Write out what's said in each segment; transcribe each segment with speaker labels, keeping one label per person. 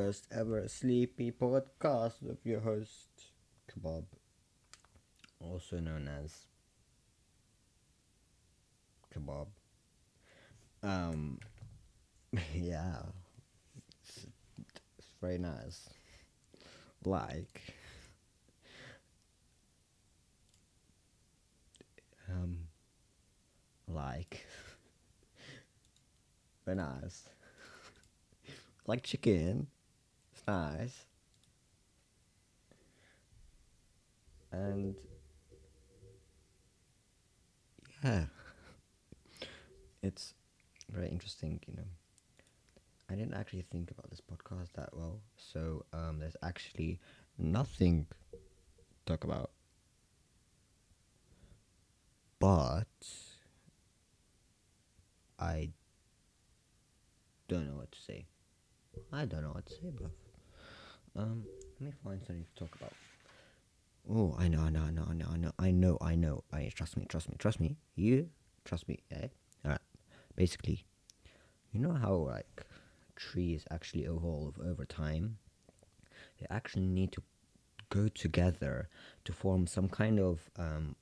Speaker 1: first ever sleepy podcast with your host, Kebab, also known as Kebab. Um, yeah, it's, it's very nice. Like, um, like, very nice. like chicken. Nice. And yeah, it's very interesting, you know. I didn't actually think about this podcast that well, so um, there's actually nothing to talk about. But I don't know what to say. I don't know what to say, bro. Um, let me find something to talk about. Oh, I know, I know, I know, I know, I know, I know, I know. I trust me, trust me, trust me. You trust me, eh? All right. Basically, you know how like trees actually evolve over time. They actually need to go together to form some kind of um,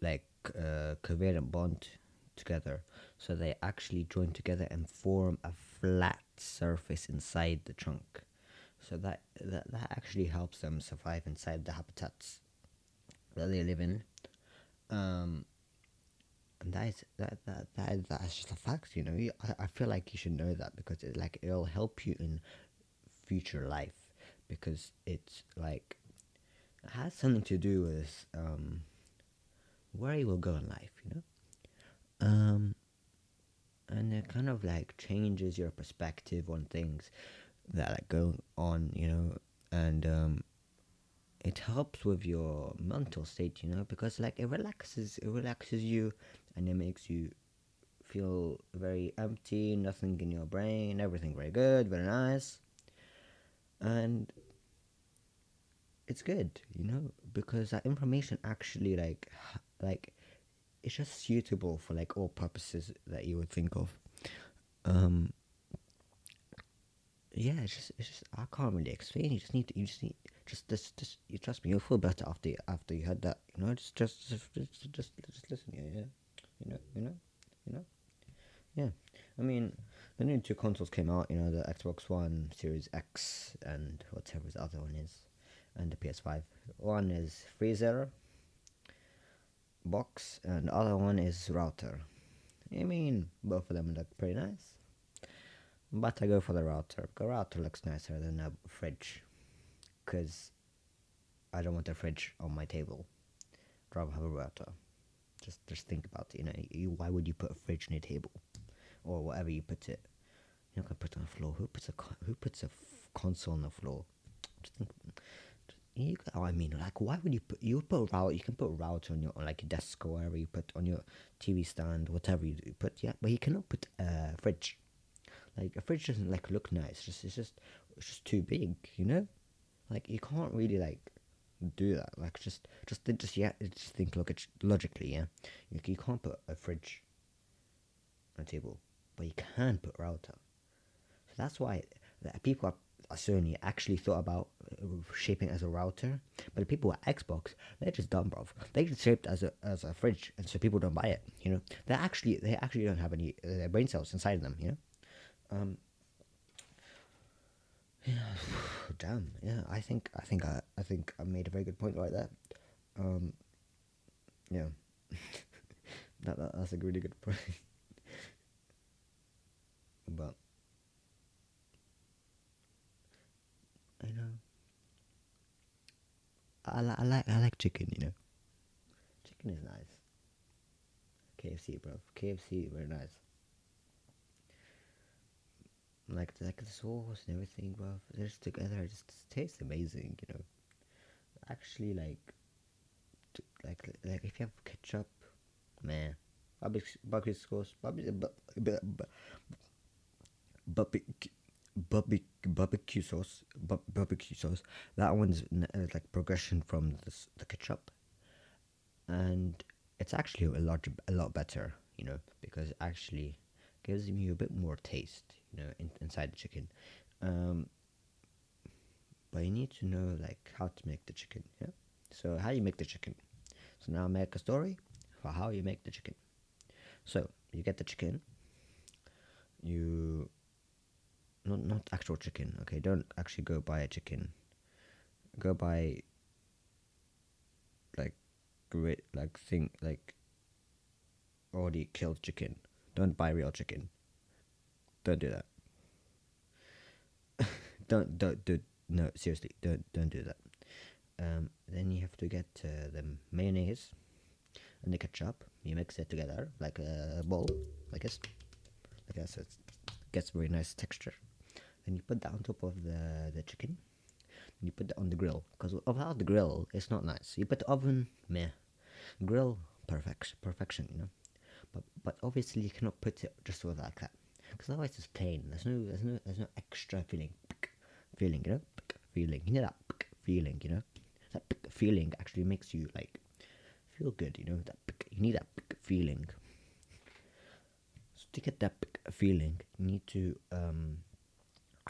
Speaker 1: like uh, covalent bond together. So they actually join together and form a flat surface inside the trunk. So that, that that actually helps them survive inside the habitats that they live in. Um, and that is that that that that's just a fact, you know. You, I, I feel like you should know that because it like it'll help you in future life because it's like it has something to do with um where you will go in life, you know. Um, and it kind of like changes your perspective on things that like go on, you know, and um, it helps with your mental state, you know, because like it relaxes, it relaxes you, and it makes you feel very empty, nothing in your brain, everything very good, very nice, and it's good, you know, because that information actually like like it's just suitable for like all purposes that you would think of. Um, yeah, it's just, it's just I can't really explain. You just need to, you just need just just just you trust me. You'll feel better after you, after you heard that. You know, just just just just just, just listen. Yeah, yeah. You know, you know, you know. Yeah, I mean, the new two consoles came out. You know, the Xbox One, Series X, and whatever the other one is, and the PS5. One is Freezer box, and the other one is router. I mean, both of them look pretty nice. But I go for the router. The router looks nicer than a fridge. Because I don't want a fridge on my table. I'd rather have a router. Just just think about it. You know, you, why would you put a fridge on your table? Or whatever you put it. You're not going to put it on the floor. Who puts a, who puts a f- console on the floor? Just think, you, I mean, like, why would you put? You put a router. You can put a router on your on like your desk or wherever you put on your TV stand, whatever you do, put. Yeah, but you cannot put a fridge. Like a fridge doesn't like look nice. It's just it's just it's just too big, you know. Like you can't really like do that. Like just just just yeah, just think at logically. Yeah, you, you can't put a fridge on a table, but you can put a router. So that's why people at Sony actually thought about uh, shaping as a router. But the people at Xbox, they're just dumb, bro. They just shaped as a as a fridge, and so people don't buy it. You know, they actually they actually don't have any uh, brain cells inside of them. You know, um. Yeah, damn. Yeah, I think I think I I think I made a very good point right there. Um. Yeah. that, that that's a really good point. but I know. I, li- I like I like chicken, you know. Chicken is nice. KFC, bro. KFC, very nice. Like like the sauce and everything, bro. They're just together. It just tastes amazing, you know. Actually, like, like like if you have ketchup, man, barbecue sauce, barbecue, barbecue, barbecue, sauce, barbecue sauce. That one's uh, like progression from the the ketchup, and it's actually a lot a lot better, you know, because actually gives you a bit more taste, you know, in, inside the chicken. Um, but you need to know like how to make the chicken. Yeah. So how you make the chicken? So now make a story for how you make the chicken. So you get the chicken. You not not actual chicken. Okay, don't actually go buy a chicken. Go buy like great like thing like already killed chicken. Don't buy real chicken. Don't do that. don't don't do no seriously don't don't do that. Um, then you have to get uh, the mayonnaise and the ketchup. You mix it together like a bowl, like this, like this. It gets very nice texture. Then you put that on top of the the chicken. Then you put that on the grill because without the grill, it's not nice. You put the oven, meh. Grill, perfect, perfection, you know. But but obviously you cannot put it just like that because otherwise it's plain. There's no there's no there's no extra feeling, feeling, you know, feeling. You know that feeling, you know. That feeling actually makes you like feel good, you know. That you need that feeling. So to get that feeling, you need to um,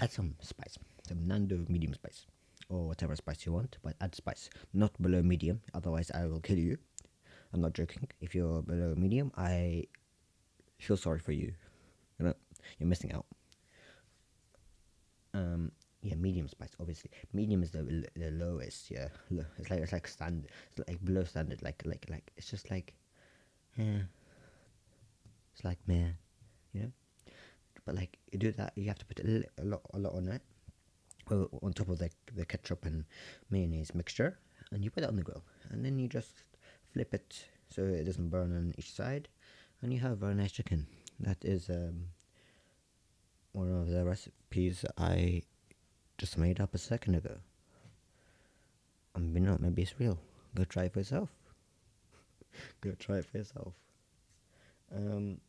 Speaker 1: add some spice, some Nando medium spice, or whatever spice you want. But add spice, not below medium. Otherwise, I will kill you. I'm not joking. If you're below medium, I feel sorry for you. You know, you're missing out. Um, yeah, medium spice. Obviously, medium is the the lowest. Yeah, it's like it's like standard. It's like below standard. Like like like it's just like, yeah. It's like meh, you know. But like you do that, you have to put a, a lot a lot on it, well, on top of the the ketchup and mayonnaise mixture, and you put it on the grill, and then you just flip it so it doesn't burn on each side, and you have very nice chicken. That is um, one of the recipes I just made up a second ago. I mean, not maybe it's real. Go try it for yourself. Go try it for yourself. Um.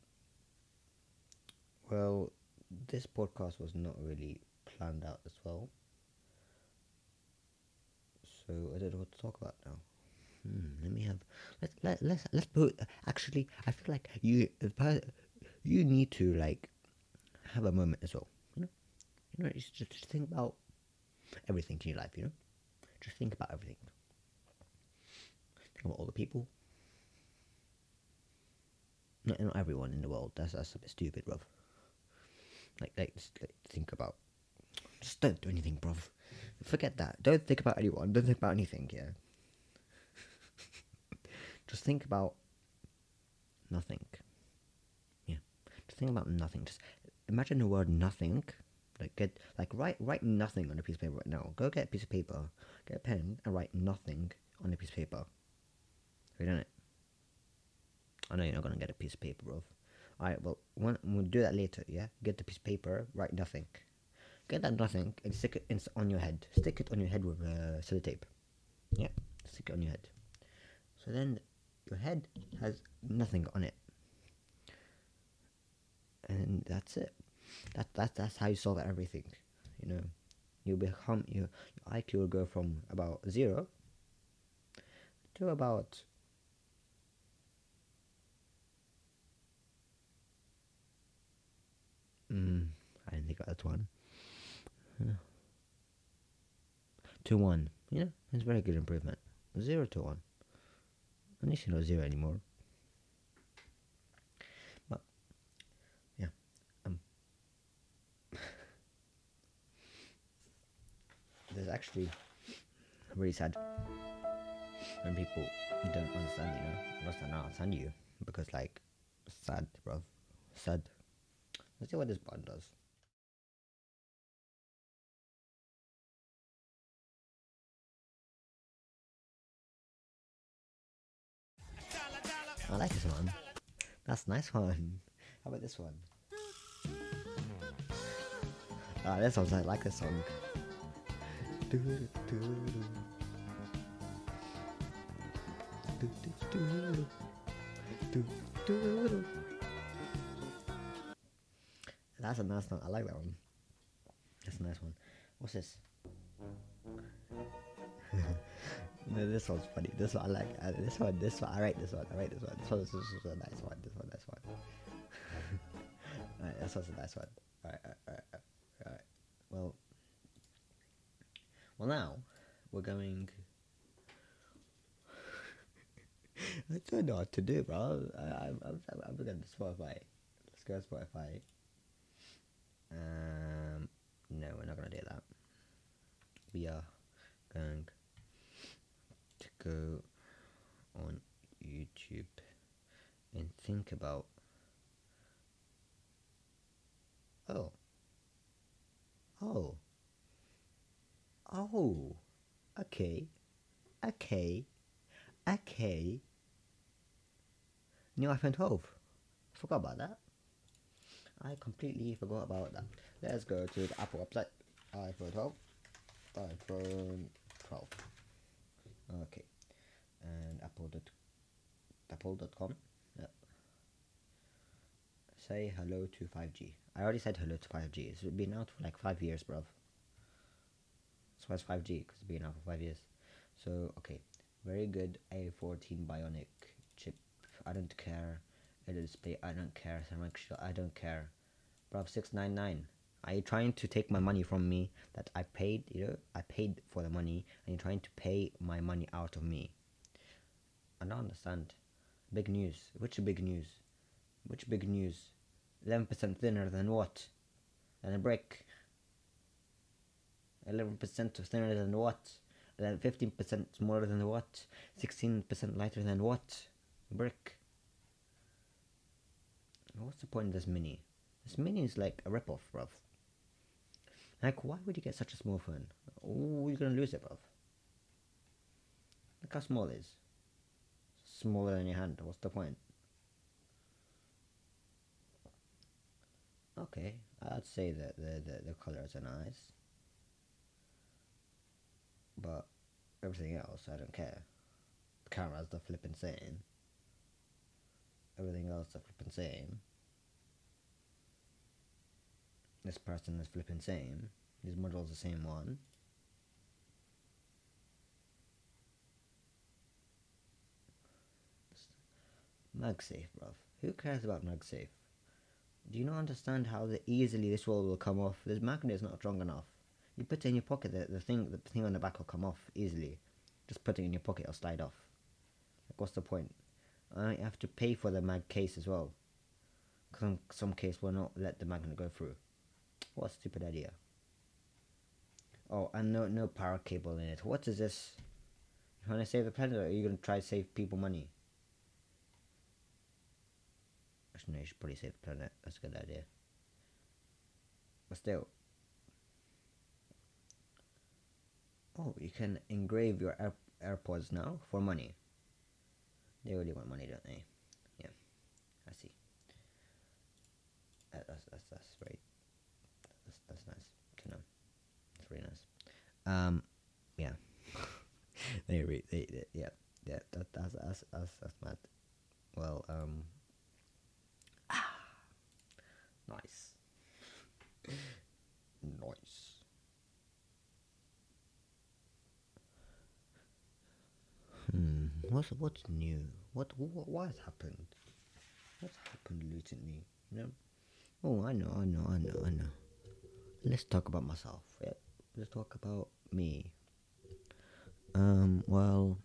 Speaker 1: Well, this podcast was not really planned out as well. So I don't know what to talk about now. Hmm, let me have let let let's let's put actually I feel like you you need to like have a moment as well. You know, you know, just just think about everything in your life. You know, just think about everything. Think about all the people. Not not everyone in the world. That's that's a bit stupid, bruv. Like like just like, think about. Just don't do anything, bruv. Forget that. Don't think about anyone. Don't think about anything. Yeah. Just think about nothing. Yeah. Just think about nothing. Just imagine the word nothing. Like get like write write nothing on a piece of paper right now. Go get a piece of paper, get a pen, and write nothing on a piece of paper. Have you done it? I know you're not gonna get a piece of paper, bro. Alright, well, one, we'll do that later, yeah? Get the piece of paper, write nothing. Get that nothing and stick it in, on your head. Stick it on your head with uh, sellotape. Yeah, stick it on your head. So then your head has nothing on it. And that's it. That, that that's how you solve everything. You know, you become your, your IQ will go from about zero to about mm, I didn't think about that one. To one, you know, it's very good improvement. Zero to one. At least you know zero anymore. But yeah, um, there's actually really sad when people don't understand, you know, understand, not understand you because like sad, bro, sad. Let's see what this button does. I like this one. That's a nice one. How about this one? Ah, this one's I like this song. That's a nice one. I like that one. That's a nice one. What's this? no, this one's funny. This one I like. Uh, this one. This one. I like this one. I like this one. This one. This, is a nice one. This one. Nice one. Alright, this one's a nice one. Alright, alright, alright, alright. Well, now we're going. I don't know what to do, bro. I, I'm, I'm, I'm going to Spotify. Let's go to Spotify. Um, no, we're not gonna do that. We are going to go on YouTube and think about. Oh. Oh. Oh. Okay. Okay. Okay. New iPhone 12. Forgot about that. I completely forgot about that. Let's go to the Apple website. iPhone 12. iPhone 12. Okay. And Apple apple.com. Yep. Say hello to 5G. I already said hello to 5G. It's been out for like five years, bruv. So 5G because it's been out for five years. So, okay. Very good A14 Bionic chip. I don't care. LED display. I don't care. Ceramic shield. I don't care. Bruv, 699. Are you trying to take my money from me that I paid? You know, I paid for the money, and you're trying to pay my money out of me. I don't understand. Big news. Which big news? Which big news? 11% thinner than what? Than a brick. 11% thinner than what? Then 15% smaller than what? 16% lighter than what? Brick. What's the point of this mini? This mini is like a ripoff, bruv. Like, why would you get such a small phone? Oh, you're gonna lose it, bruv. Look how small it is. Smaller than your hand. What's the point? Okay, I'd say that the, the, the colors are nice. But everything else, I don't care. The camera's the flipping same. Everything else, the flipping same. This person is flipping same. This model's the same one. MagSafe, bruv. Who cares about MagSafe? Do you not understand how easily this wall will come off? This magnet is not strong enough. You put it in your pocket, the, the thing the thing on the back will come off easily. Just put it in your pocket, it'll slide off. Like, what's the point? Uh, I have to pay for the mag case as well. Some some case will not let the magnet go through. What a stupid idea. Oh, and no no power cable in it. What is this? You want to save the planet, or are you gonna try to save people money? Actually, no, you should probably save the planet. That's a good idea. But still. Oh, you can engrave your Air- AirPods now for money. They really want money, don't they? Yeah, I see. That, that's that's that's very that's that's nice to know. It's really nice. Um, yeah. they, re- they, they yeah yeah that that's that's that's that's mad. Well, um. Ah, nice. nice. Hmm. What's what's new? What what what has happened? What's happened recently? You? Oh, I know, I know, I know, I know. Let's talk about myself. Yep. Let's talk about me. Um. Well,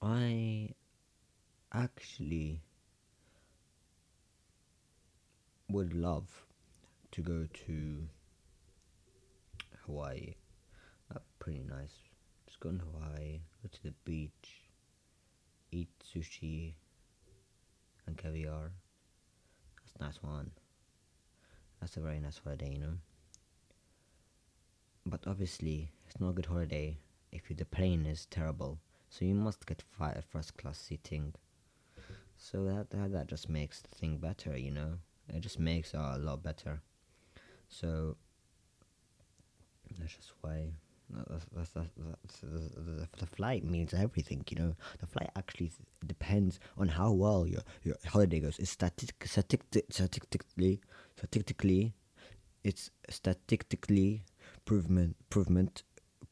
Speaker 1: I actually would love to go to Hawaii. That's pretty nice. Just go to Hawaii, go to the beach, eat sushi and caviar. That's a nice one. That's a very nice holiday, you know. But obviously, it's not a good holiday if the plane is terrible. So you must get fi- first class seating. So that, that that just makes the thing better, you know. It just makes it a lot better. So that's just why that's, that's, that's, the, the, flight means everything. You know, the flight actually depends on how well your your holiday goes. It's static, statistic, statistically, statistically, it's statistically proven, proven,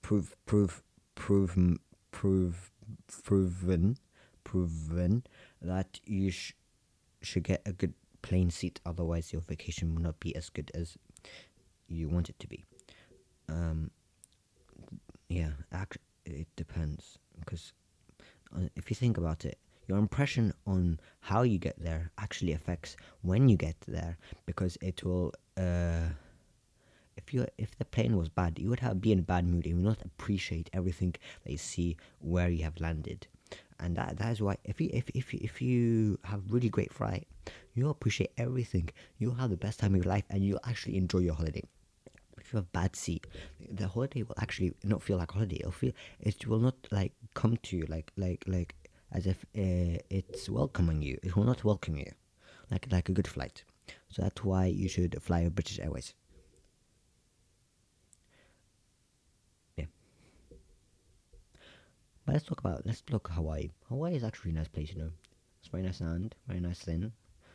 Speaker 1: prove, prove, proven, prove, proven, proven that you sh- should get a good plane seat. Otherwise, your vacation will not be as good as you want it to be. Um, Yeah, it depends because uh, if you think about it, your impression on how you get there actually affects when you get there because it will. Uh, if you if the plane was bad, you would have be in a bad mood. You would not appreciate everything that you see where you have landed, and that that is why if you if if if you have really great flight, you'll appreciate everything. You'll have the best time of your life, and you'll actually enjoy your holiday. If you have bad seat, the holiday will actually not feel like a holiday. It'll feel it will not like come to you like like like as if uh, it's welcoming you. It will not welcome you like like a good flight. So that's why you should fly British Airways. Yeah. But let's talk about let's look Hawaii. Hawaii is actually a nice place, you know. It's very nice sand, very nice thin.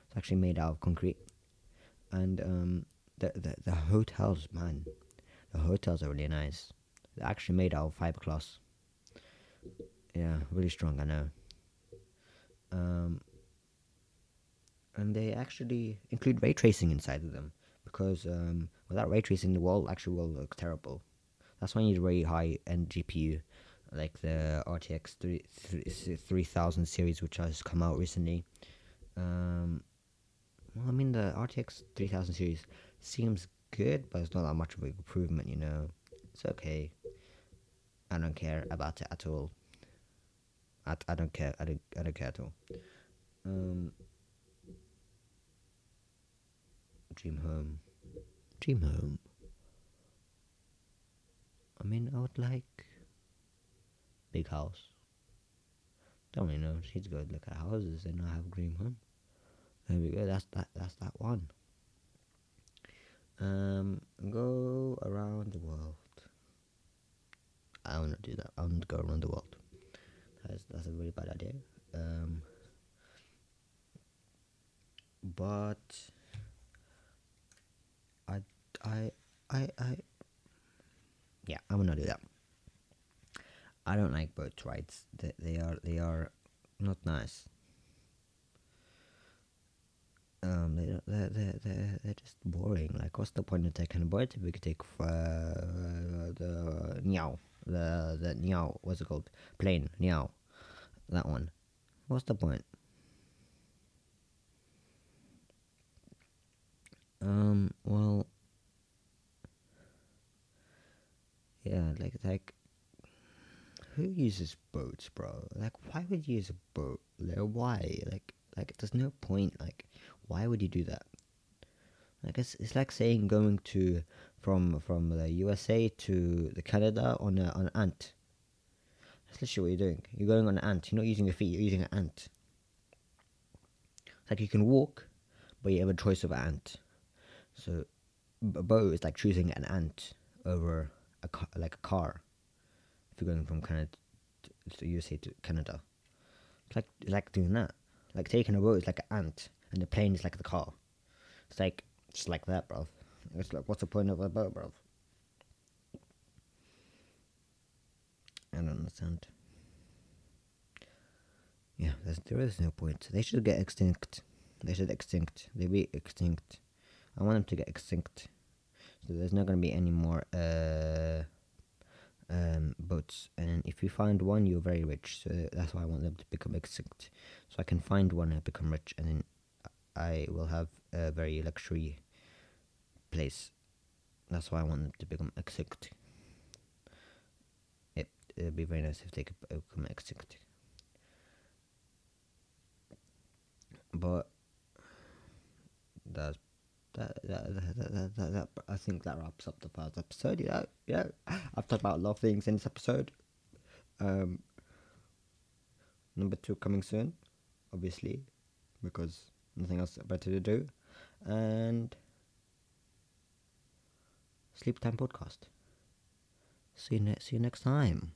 Speaker 1: It's actually made out of concrete, and um, the the hotels, man, the hotels are really nice. They're actually made out of fiberglass. Yeah, really strong. I know. Um, and they actually include ray tracing inside of them because um, without ray tracing, the wall actually will look terrible. That's why you need a very high end GPU like the RTX 3, 3000 series, which has come out recently. Um, well, I mean, the RTX 3000 series seems good, but it's not that much of an improvement, you know. It's okay. I don't care about it at all. I, I don't care. I don't, I don't care at all. Um, dream home. Dream home. I mean, I would like big house. Don't really know. She's go look at houses and I have dream home. There we go. That's that. That's that one. Um, go around the world. I want to do that. I want to go around the world. That's that's a really bad idea. Um, but I I I I yeah, I'm gonna do that. I don't like boat rides. They, they are they are not nice. Um, they they they they they're just boring. Like, what's the point of taking a boat if we could take uh, the Niao, the the Niao, what's it called? Plane Niao, that one. What's the point? Um. Well. Yeah. Like like who uses boats, bro? Like, why would you use a boat? Like, why? Like, like, there's no point. Like, why would you do that? I guess it's like saying going to from from the USA to the Canada on a, on an ant. That's literally what you're doing. You're going on an ant. You're not using your feet. You're using an ant. It's like you can walk, but you have a choice of an ant. So, a boat is like choosing an ant over a car, like a car if you're going from Canada to USA to Canada. It's like it's like doing that. Like taking a boat is like an ant, and the plane is like the car. It's like just like that, bro. It's like what's the point of a boat, bro? I don't understand. Yeah, there is no point. They should get extinct. They should extinct. They be extinct. I want them to get extinct. So there's not gonna be any more. Uh, um, boats. And if you find one, you're very rich. So that's why I want them to become extinct. So I can find one and become rich, and then I will have a very luxury place. That's why I want them to become extinct. It would be very nice if they could become extinct. But that's that, that, that, that, that, I think that wraps up the first episode. Yeah, yeah. I've talked about a lot of things in this episode. Um, number two coming soon, obviously, because nothing else better to do, and sleep time podcast. See you ne- see you next time.